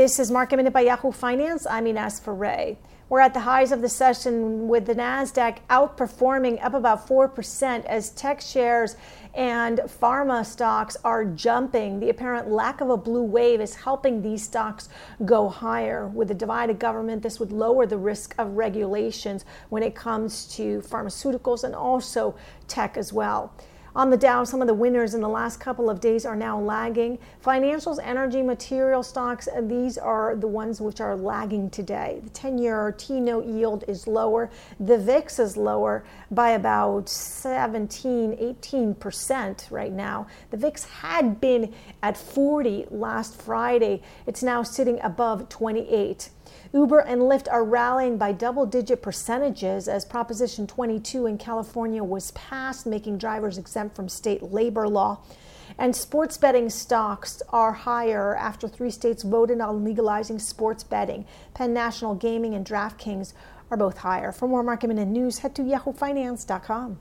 This is Market Minute by Yahoo Finance. I'm Ines Ferre. We're at the highs of the session with the NASDAQ outperforming up about 4% as tech shares and pharma stocks are jumping. The apparent lack of a blue wave is helping these stocks go higher. With a divided government, this would lower the risk of regulations when it comes to pharmaceuticals and also tech as well. On the Dow, some of the winners in the last couple of days are now lagging. Financials, energy, material stocks, these are the ones which are lagging today. The 10 year T note yield is lower. The VIX is lower by about 17, 18% right now. The VIX had been at 40 last Friday, it's now sitting above 28. Uber and Lyft are rallying by double digit percentages as Proposition 22 in California was passed, making drivers exempt from state labor law. And sports betting stocks are higher after three states voted on legalizing sports betting. Penn National Gaming and DraftKings are both higher. For more market minute news, head to yahoofinance.com.